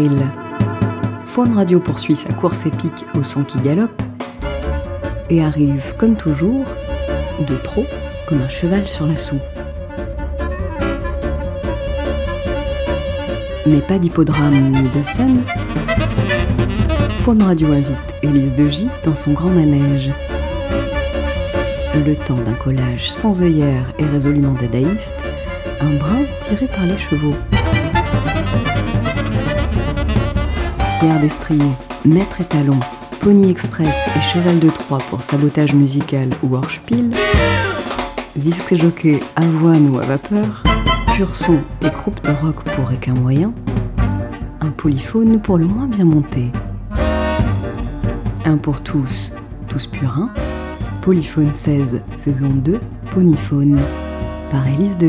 avril. Radio poursuit sa course épique au son qui galope et arrive, comme toujours, de trop comme un cheval sur la soupe. Mais pas d'hippodrome ni de scène. Faune Radio invite Élise de J dans son grand manège. Le temps d'un collage sans œillère et résolument dadaïste, un brin tiré par les chevaux. Pierre d'Estrier, Maître Étalon, Pony Express et Cheval de Troie pour sabotage musical ou hors-spiel, disque jockey avoine ou à vapeur, pur son et croupe de rock pour requin moyen, un polyphone pour le moins bien monté. Un pour tous, tous purins, Polyphone 16, saison 2, Ponyphone, par Élise de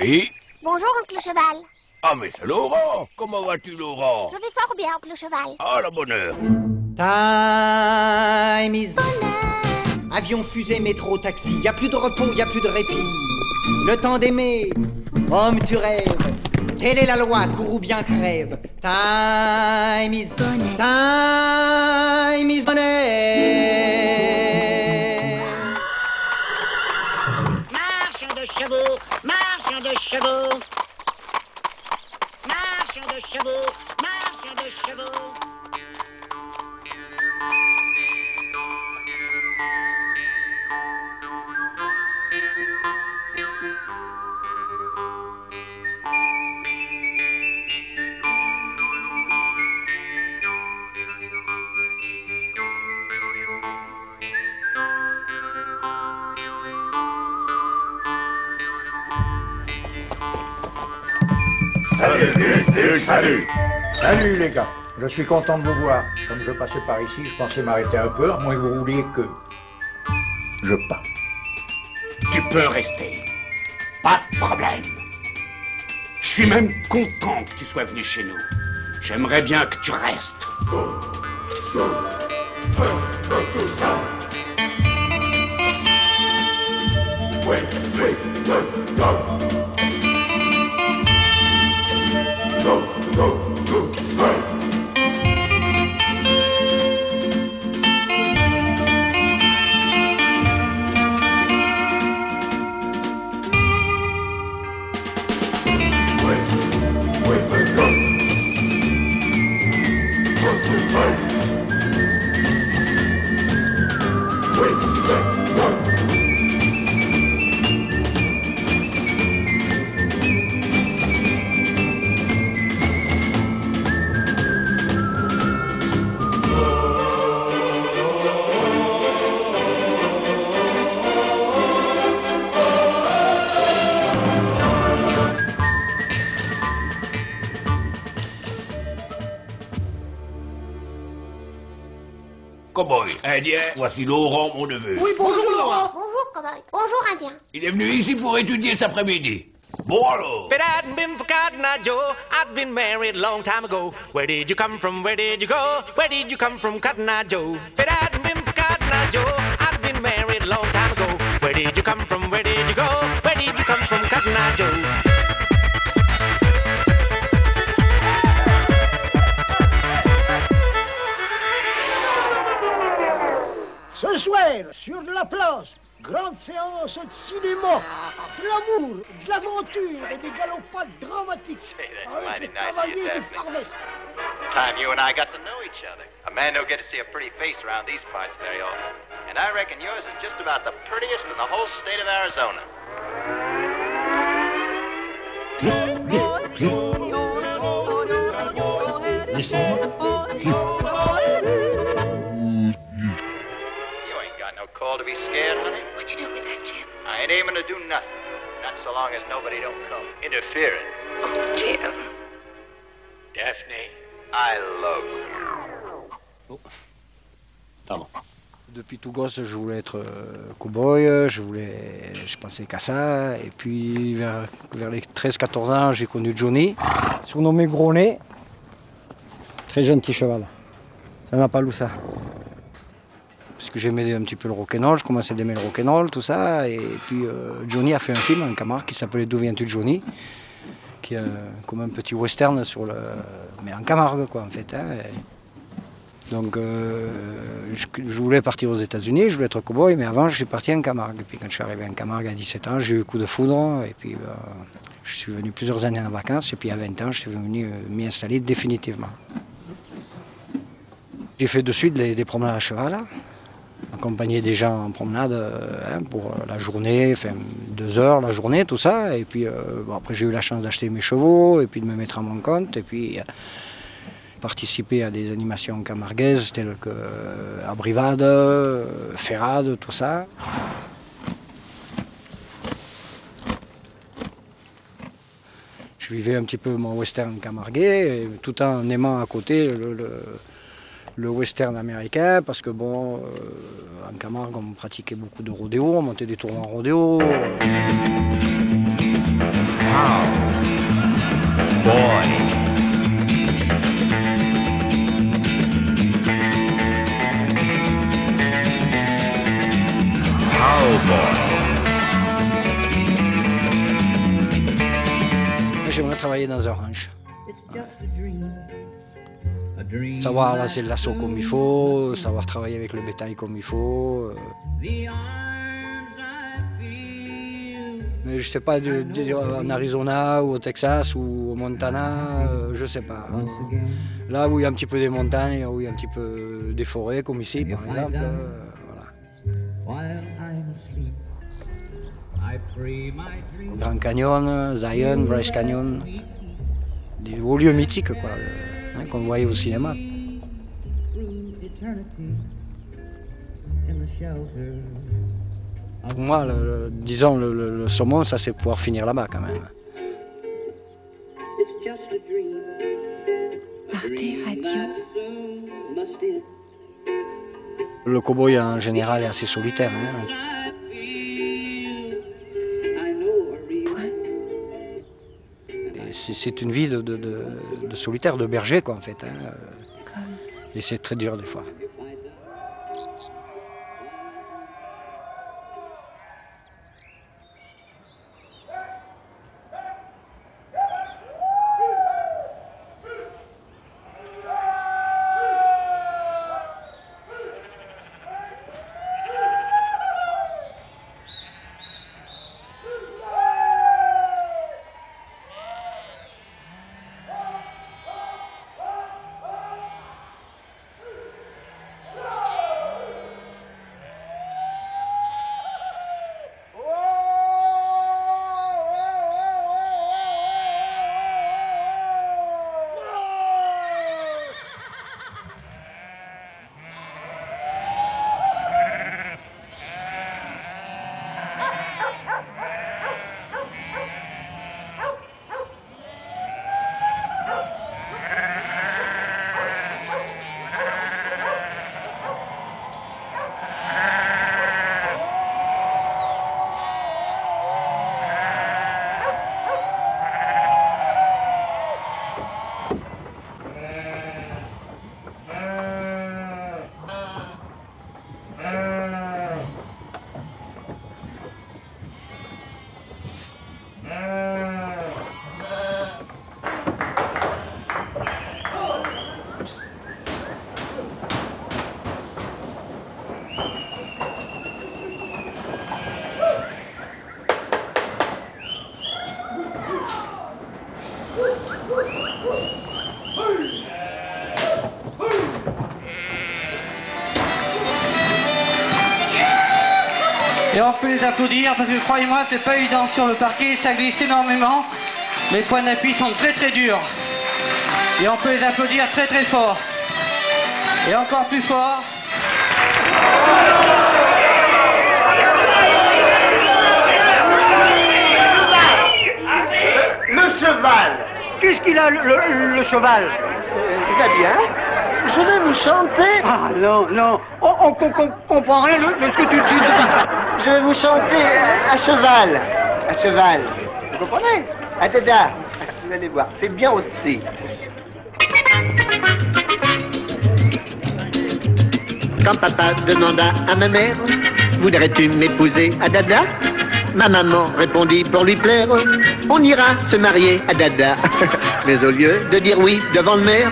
Oui Bonjour, oncle Cheval. Ah, mais c'est Laurent Comment vas-tu, Laurent? Je vais fort bien, oncle Cheval. Ah, la bonne heure Time is Avion, fusée, métro, taxi, y a plus de repos, y a plus de répit. Le temps d'aimer, homme tu rêves. Telle est la loi, cours ou bien crève. Time is Time is money. Marchons de chevaux. Marchons de chevaux, marchons de chevaux. Salut, salut, salut Salut les gars, je suis content de vous voir. Comme je passais par ici, je pensais m'arrêter un peu, à moins que vous vouliez que... Je pars. Tu peux rester. Pas de problème. Je suis même content que tu sois venu chez nous. J'aimerais bien que tu restes. Indien, voici Laurent, mon neveu. Oui, bonjour, Laurent. Bonjour, cowboy. Bonjour, Indien. Il est venu ici pour étudier cet après-midi. Bon alors? If it hadn't been for Cotton Eye Joe, I'd been married a long time ago. Where did you come from? Where did you go? Where did you come from, Cotton Eye Joe? If it hadn't been for Cotton Eye Joe, I'd been married a long time ago. Where did you come from? Where did you go? Where did you come from, Cotton Eye Joe? Ce soir, sur la place, grande séance de cinéma, de l'amour, de l'aventure et des galopades dramatiques. Avec le cavalier du Far West. Time you and I got to know each other. A man don't get to see a pretty face around these parts very often. And I reckon yours is just about the prettiest in the whole state of Arizona. no call to be scared, honey? What you doing with that, Jim? I ain't aiming to do nothing. Not so long as nobody don't come interfering. Oh, Jim. Daphne, I love you. Pardon. Depuis tout gosse, je voulais être euh, cow-boy, je voulais, je pensais qu'à ça. Et puis vers, vers les 13-14 ans, j'ai connu Johnny, surnommé Gros Nez. Très gentil cheval. Ça n'a pas loup ça. Parce que j'aimais un petit peu le rock'n'roll, je commençais à aimer le rock'n'roll, tout ça. Et puis euh, Johnny a fait un film, un camarade, qui s'appelait D'où viens-tu Johnny qui est euh, comme un petit western sur le. mais en Camargue quoi en fait. hein. Donc euh, je, voulais partir aux États-Unis, je voulais être cowboy, mais avant je suis parti en Camargue. Et puis quand je suis arrivé en Camargue à 17 ans, j'ai eu le coup de foudre. Et puis je suis venu plusieurs années en vacances. Et puis à 20 ans, je suis venu m'y installer définitivement. J'ai fait de suite des, des promenades à cheval, là, accompagner des gens en promenade euh, hein, pour euh, la journée, enfin deux heures la journée, tout ça. Et puis euh, après j'ai eu la chance d'acheter mes chevaux et puis de me mettre à mon compte. Et puis participer à des animations camarguaises telles que Abrivade, Ferrade, tout ça. Je vivais un petit peu mon western camarguais, tout en aimant à côté le- le western américain, parce que bon, euh, en Camargue, on pratiquait beaucoup de rodéo, on montait des tournois en rodéo. J'aimerais travailler dans un ranch. Savoir lancer le lasso comme il faut, savoir travailler avec le bétail comme il faut. euh. Mais je sais pas, de- de- en Arizona ou au Texas ou au Montana, euh, je sais pas. Là où il y a un petit peu des montagnes, où il y a un petit peu des forêts, comme ici par exemple. euh, voilà. Grand Canyon, Zion, Bryce Canyon, des hauts lieux mythiques quoi, hein, qu'on voyait au cinéma. Pour moi, le- le- disons, le, le- le saumon, ça c'est pouvoir finir là-bas quand même. Le cow-boy en général est assez solitaire. hein. C'est une vie de, de- de- de solitaire, de berger quoi en fait. hein. Et c'est très dur des fois. On peut les applaudir parce que croyez-moi, c'est pas évident sur le parquet, ça glisse énormément. Les points d'appui sont très très durs. Et on peut les applaudir très très fort. Et encore plus fort. Le cheval Qu'est-ce qu'il a, le, le- le cheval? Euh, Il va bien. Je vais vous chanter. Ah non, non, on, on, com- com- comprend rien de ce que tu dis. Je vais vous chanter à, cheval. À cheval. Vous comprenez? À dada. Vous allez voir, c'est bien aussi. Quand papa demanda à ma mère, voudrais-tu m'épouser à Dada? Ma maman répondit pour lui plaire, on ira se marier à Dada. Mais au lieu de dire oui devant le maire,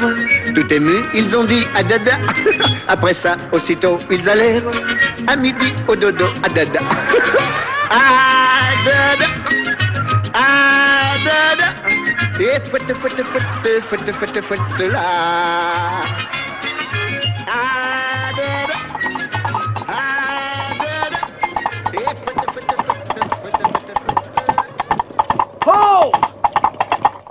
tout ému, ils ont dit à Dada. Après ça, aussitôt, ils allèrent à midi au dodo à Dada. À là.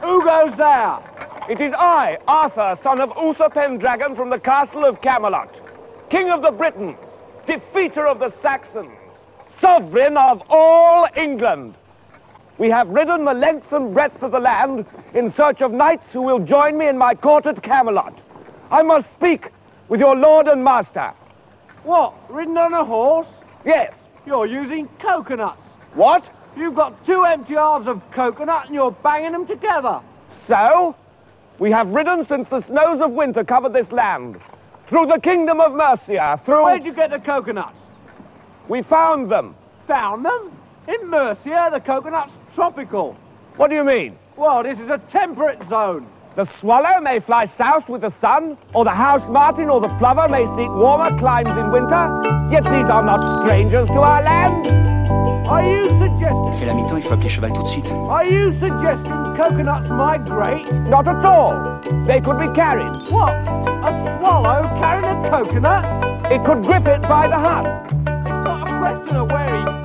Who goes there? It is I, Arthur, son of Uther Pendragon from the castle of Camelot, king of the Britons, defeater of the Saxons, sovereign of all England. We have ridden the length and breadth of the land in search of knights who will join me in my court at Camelot. I must speak with your lord and master. What? Ridden on a horse? Yes. You're using coconuts. What? You've got two empty halves of coconut and you're banging them together. So, we have ridden since the snows of winter covered this land. Through the kingdom of Mercia, through... Where'd you get the coconuts? We found them. Found them? In Mercia, the coconut's tropical. What do you mean? Well, this is a temperate zone. The swallow may fly south with the sun, or the house martin or the plover may seek warmer climes in winter, yet these are not strangers to our land. Are you suggesting... C'est la mi-temps, il faut appeler cheval tout de suite. Are you suggesting coconuts migrate? Not at all. They could be carried. What? A swallow carrying a coconut? It could grip it by the husk. It's not a question of where he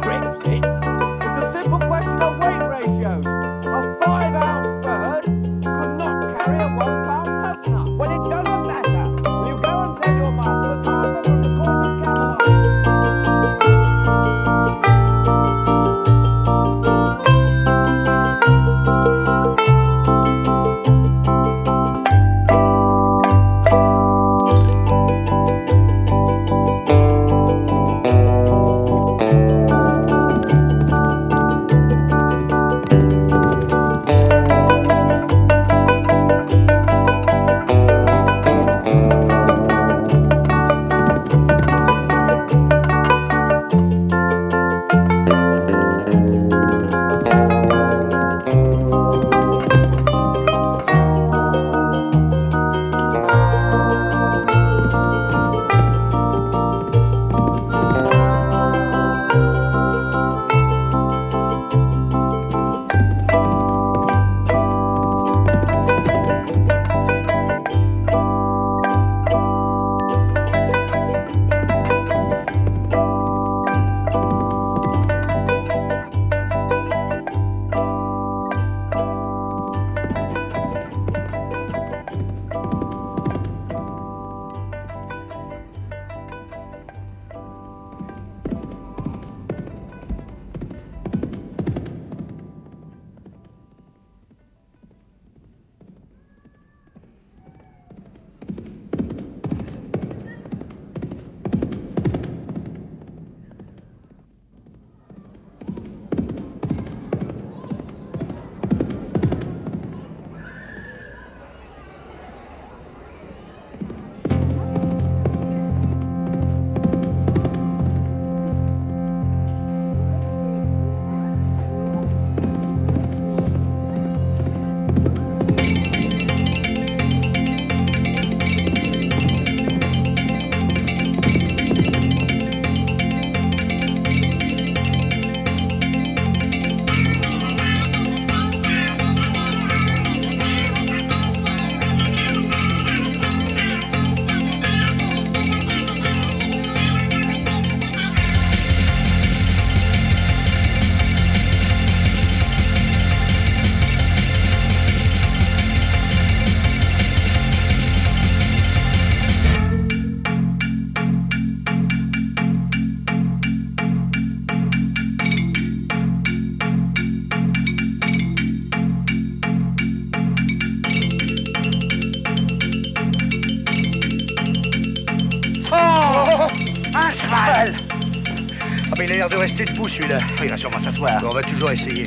mais il a l'air de rester debout celui-là. Il va sûrement s'asseoir. On va toujours essayer.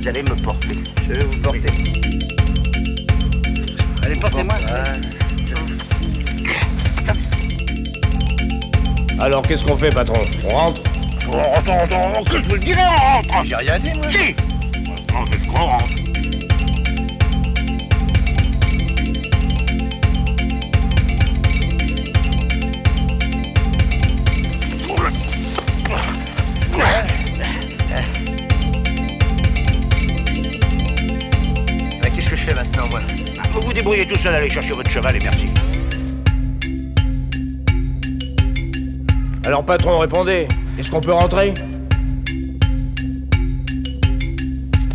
Vous allez me porter. Je vais vous porter. Allez, portez-moi. Alors, qu'est-ce qu'on fait, patron? On rentre? Attends, attends, que je vous le dirai, on rentre J'ai rien dit, moi Si Non, c'est ce qu'on rentre. Qu'est-ce que je fais maintenant, moi? Vous vous débrouillez tout seul, allez chercher votre cheval et merci. Alors, patron, répondez. Est-ce qu'on peut rentrer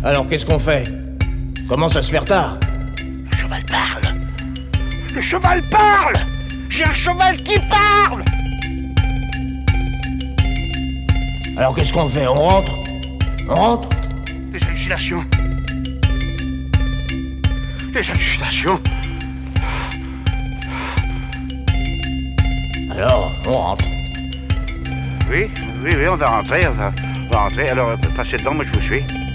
Alors, qu'est-ce qu'on fait Commence à se faire tard. Le cheval parle. Le cheval parle. J'ai un cheval qui parle. Alors, qu'est-ce qu'on fait On rentre On rentre Les hallucinations. Les hallucinations. Alors, on rentre. Oui, oui, oui, on va rentrer, on va, rentrer. Alors, euh, passez dedans, moi je vous suis.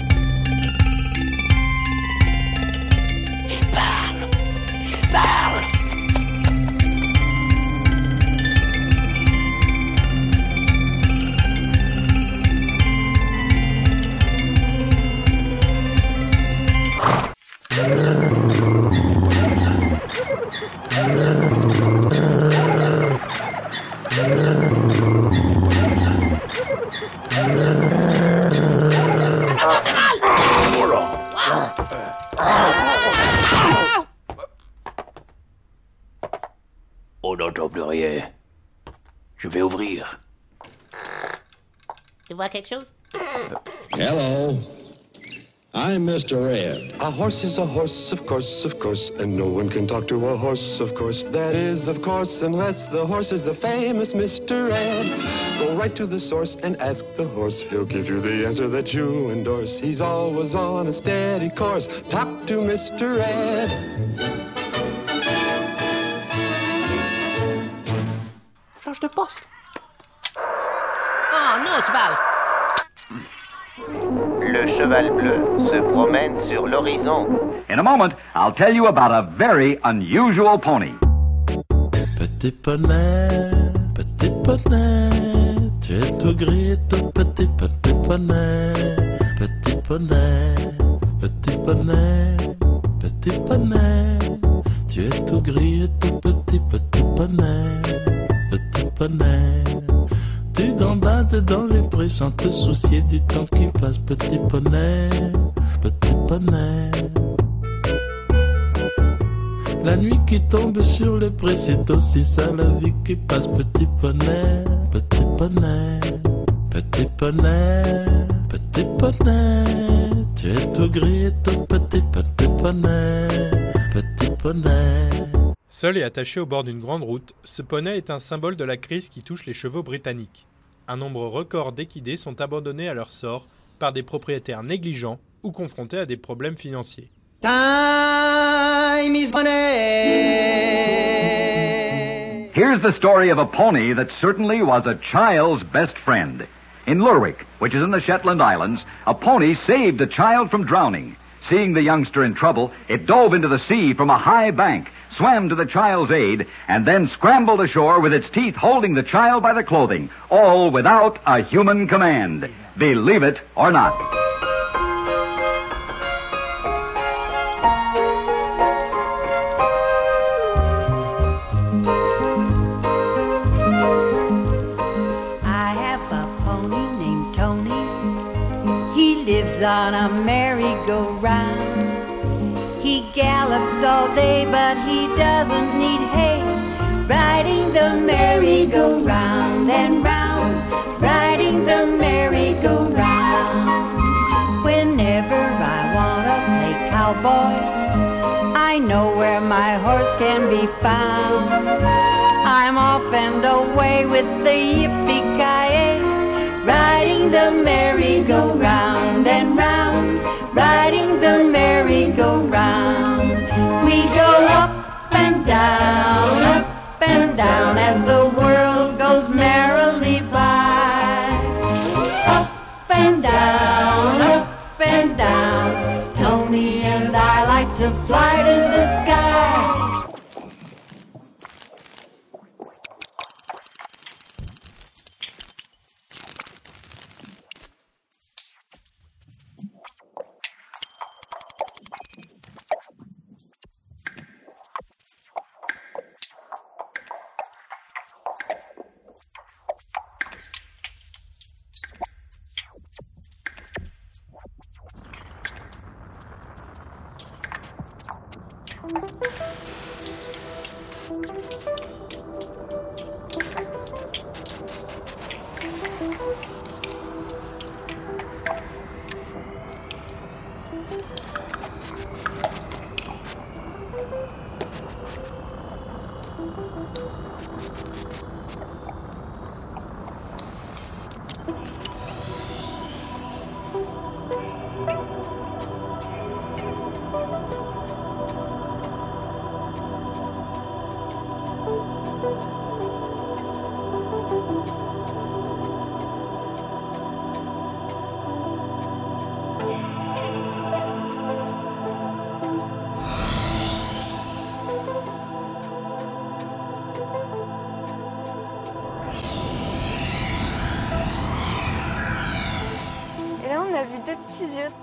Mr. Ed. A horse is a horse, of course, of course, and no one can talk to a horse, of course. That is, of course, unless the horse is the famous Mr. Ed. Go right to the source and ask the horse. He'll give you the answer that you endorse. He's always on a steady course. Talk to Mr. Ed. Change de poste. Oh ah, non, cheval Le cheval bleu se promène sur l'horizon. In a moment, I'll tell you about a very unusual pony. Petit poney, petit poney, tu es tout gris, tout petit, petit poney, petit poney, petit poney, petit poney, tu es tout gris, tout petit, petit poney, petit poney. Tu gambades dans les prés sans te soucier du temps qui passe, petit poney, petit poney. La nuit qui tombe sur le pré, c'est aussi ça la vie qui passe, petit poney, petit poney, petit poney, petit poney. Tu es tout gris et tout petit, petit poney, petit poney. Seul et attaché au bord d'une grande route, ce poney est un symbole de la crise qui touche les chevaux britanniques. Un nombre record d'équidés sont abandonnés à leur sort par des propriétaires négligents ou confrontés à des problèmes financiers. Time is money. Here's the story of a pony that certainly was a child's best friend. In Lurwick, which is in the Shetland Islands, a pony saved a child from drowning. Seeing the youngster in trouble, it dove into the sea from a high bank, swam to the child's aid, and then scrambled ashore with its teeth holding the child by the clothing, all without a human command. Believe it or not. On a merry-go-round. Gallops all day, but he doesn't need hay. Riding the merry-go-round and round, riding the merry-go-round. Whenever I wanna play cowboy, I know where my horse can be found. I'm I'm off and away with the yippee-ki-yay, riding the merry-go-round and round, riding the merry-go-round. We go up and down, up and down as the world goes merrily by. Up and down, up and down. Tony and I like to fly to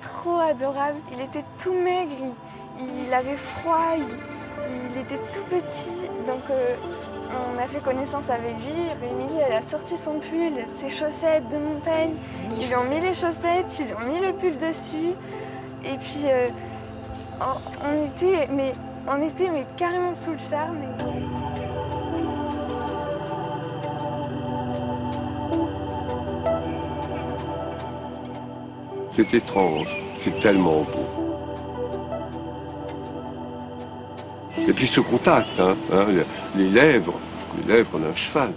trop adorables. Il était tout maigre, il, il avait froid, il, il était tout petit. Donc, euh, on a fait connaissance avec lui. Émilie, elle a sorti son pull, ses chaussettes de montagne. Ils lui ont mis les chaussettes, ils lui ont mis le pull dessus. Et puis, euh, on, on était, mais, on était mais carrément sous le charme. et- C'est étrange, c'est tellement beau. Et puis ce contact, hein, hein, les lèvres, les lèvres d'un cheval.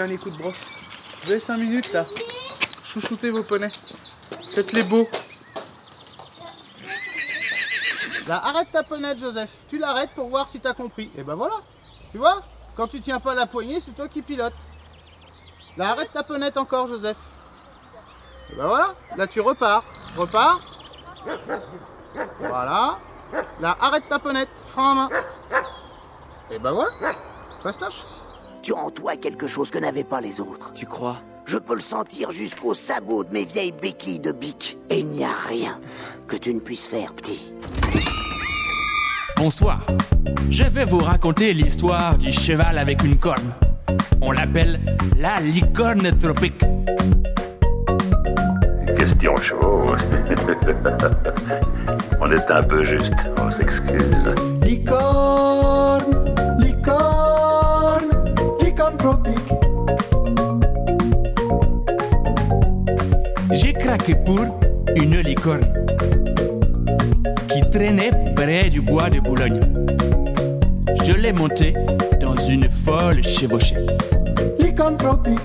Dernier coup de brosse. Vous avez 5 minutes là. Chouchoutez vos poneys. Faites-les beaux. Là, arrête ta ponette, Joseph. Tu l'arrêtes pour voir si t'as compris. Et ben voilà. Tu vois? Quand tu tiens pas la poignée, c'est toi qui pilotes. Là, arrête ta ponette encore, Joseph. Et ben voilà. Là, tu repars. Repars. Voilà. Là, arrête ta ponette. Frein à main. Et ben voilà. Fastoche. Tu as en toi quelque chose que n'avaient pas les autres. Tu crois? Je peux le sentir jusqu'au sabot de mes vieilles béquilles de bique. Et il n'y a rien que tu ne puisses faire, petit. Bonsoir. Je vais vous raconter l'histoire du cheval avec une corne. On l'appelle la licorne tropique. Question chevaux. On est un peu juste, on s'excuse. Licorne, licorne, J'ai craqué pour une licorne qui traînait près du bois de Boulogne. Je l'ai montée dans une folle chevauchée. Licorne tropique.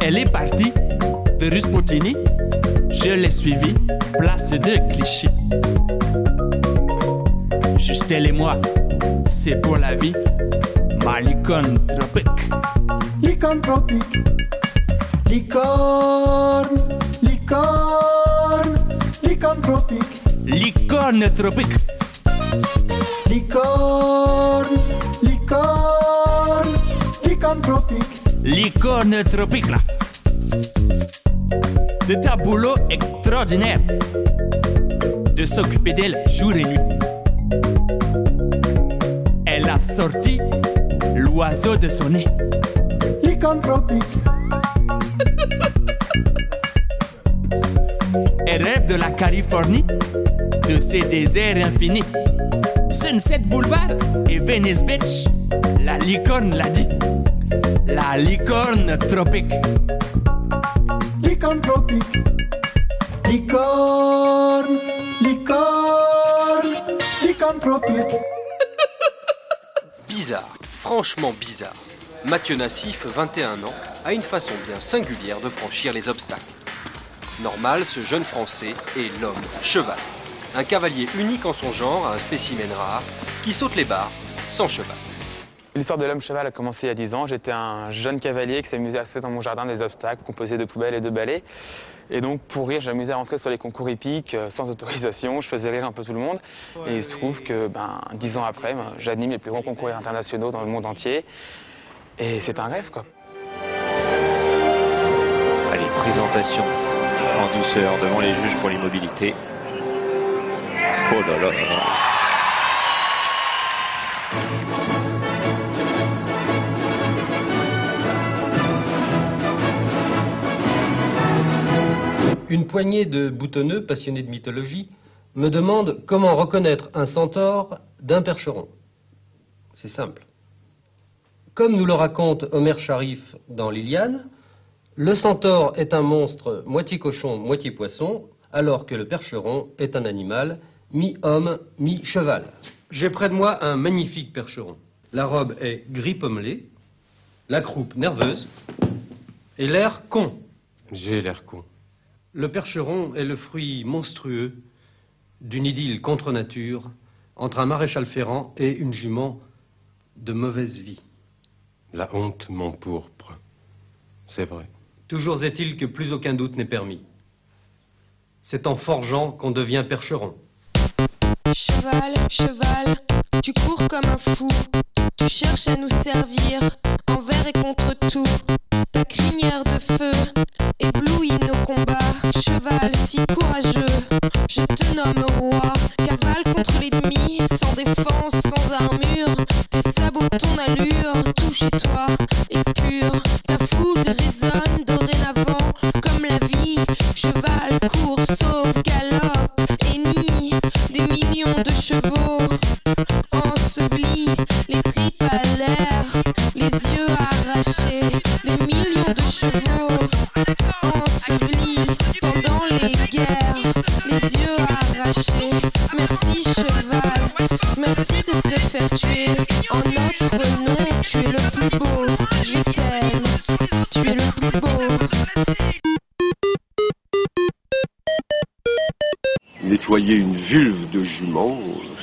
Elle est partie de Ruspotini. Je l'ai suivie, place de Clichy. Juste elle et moi, c'est pour la vie. Ma licorne tropique. Licorne tropique. Licorne, licorne, licorne tropique. Licorne tropique. Licorne, licorne, licorne tropique. Licorne tropique là. C'est un boulot extraordinaire de s'occuper d'elle jour et nuit. Elle a sorti l'oiseau de son nez. lycanthropique, Elle rêve de la Californie, de ses déserts infinis. Sunset Boulevard et Venice Beach, la licorne l'a dit. La licorne tropique. licorne, Bizarre, franchement bizarre. Mathieu Nassif, 21 ans, a une façon bien singulière de franchir les obstacles. Normal, ce jeune Français est l'homme cheval. Un cavalier unique en son genre, un spécimen rare, qui saute les barres sans cheval. L'histoire de l'homme cheval a commencé il y a 10 ans. J'étais un jeune cavalier qui s'amusait à sauter dans mon jardin des obstacles composés de poubelles et de balais. Et donc, pour rire, j'amusais à rentrer sur les concours hippiques euh, sans autorisation. Je faisais rire un peu tout le monde. Et il se trouve que, ben, 10 ans après, ben, j'anime les plus grands concours internationaux dans le monde entier. Et c'est un rêve, quoi. Allez, présentation en douceur devant les juges pour l'immobilité. Oh là là Une poignée de boutonneux passionnés de mythologie me demandent comment reconnaître un centaure d'un percheron. C'est simple. Comme nous le raconte Homer Sharif dans l'Iliade, le centaure est un monstre moitié cochon, moitié poisson, alors que le percheron est un animal mi-homme, mi-cheval. J'ai près de moi un magnifique percheron. La robe est gris pommelé, la croupe nerveuse et l'air con. J'ai l'air con. Le percheron est le fruit monstrueux d'une idylle contre nature entre un maréchal ferrant et une jument de mauvaise vie. La honte m'empourpre. C'est vrai. Toujours est-il que plus aucun doute n'est permis. C'est en forgeant qu'on devient percheron. Cheval, cheval, tu cours comme un fou. Tu cherches à nous servir envers et contre tout. Ta crinière de feu éblouit nos combats. Cheval si courageux, je te nomme roi. Cavale contre l'ennemi, sans défense, sans armure. Tes sabots, ton allure, tout chez toi est pur. Ta fougue résonne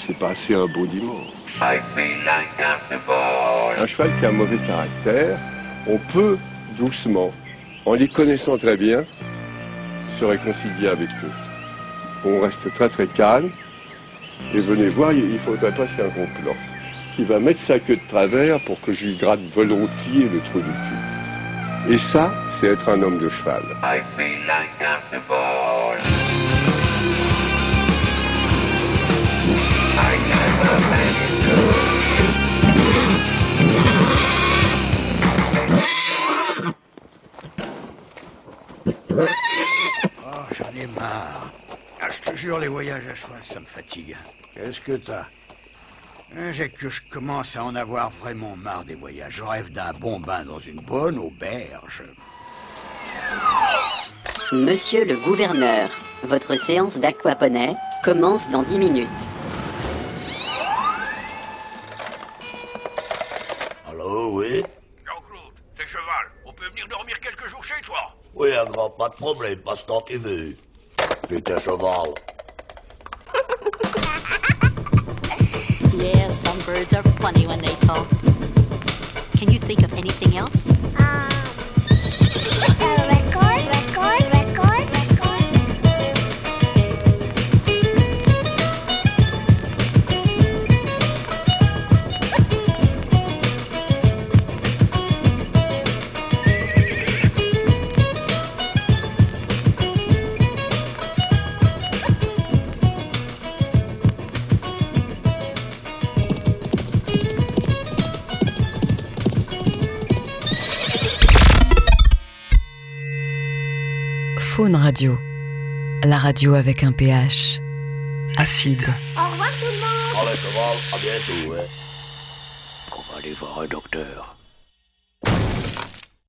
c'est passer un beau dimanche. Un cheval qui a un mauvais caractère, on peut doucement, en les connaissant très bien, se réconcilier avec eux. On reste très très calme et venez voir, il ne faudrait pas faire un complot. Qui va mettre sa queue de travers pour que je lui gratte volontiers le trou du cul. Et ça, c'est être un homme de cheval. Oh, j'en ai marre. Ah, je te jure, les voyages à cheval, ça me fatigue. Qu'est-ce que t'as? Hein, J'ai que je commence à en avoir vraiment marre des voyages. Je rêve d'un bon bain dans une bonne auberge. Monsieur le gouverneur, votre séance d'aquaponais commence dans 10 minutes. Oui, un grand, pas de problème, passe quand tu veux. C'est un cheval. Yeah, some birds are funny when they talk. Can you think of anything else? Um, record, record, record, record. Faune Radio, la radio avec un pH acide. Au revoir tout le monde Allez, à bientôt, ouais. On va aller voir un docteur.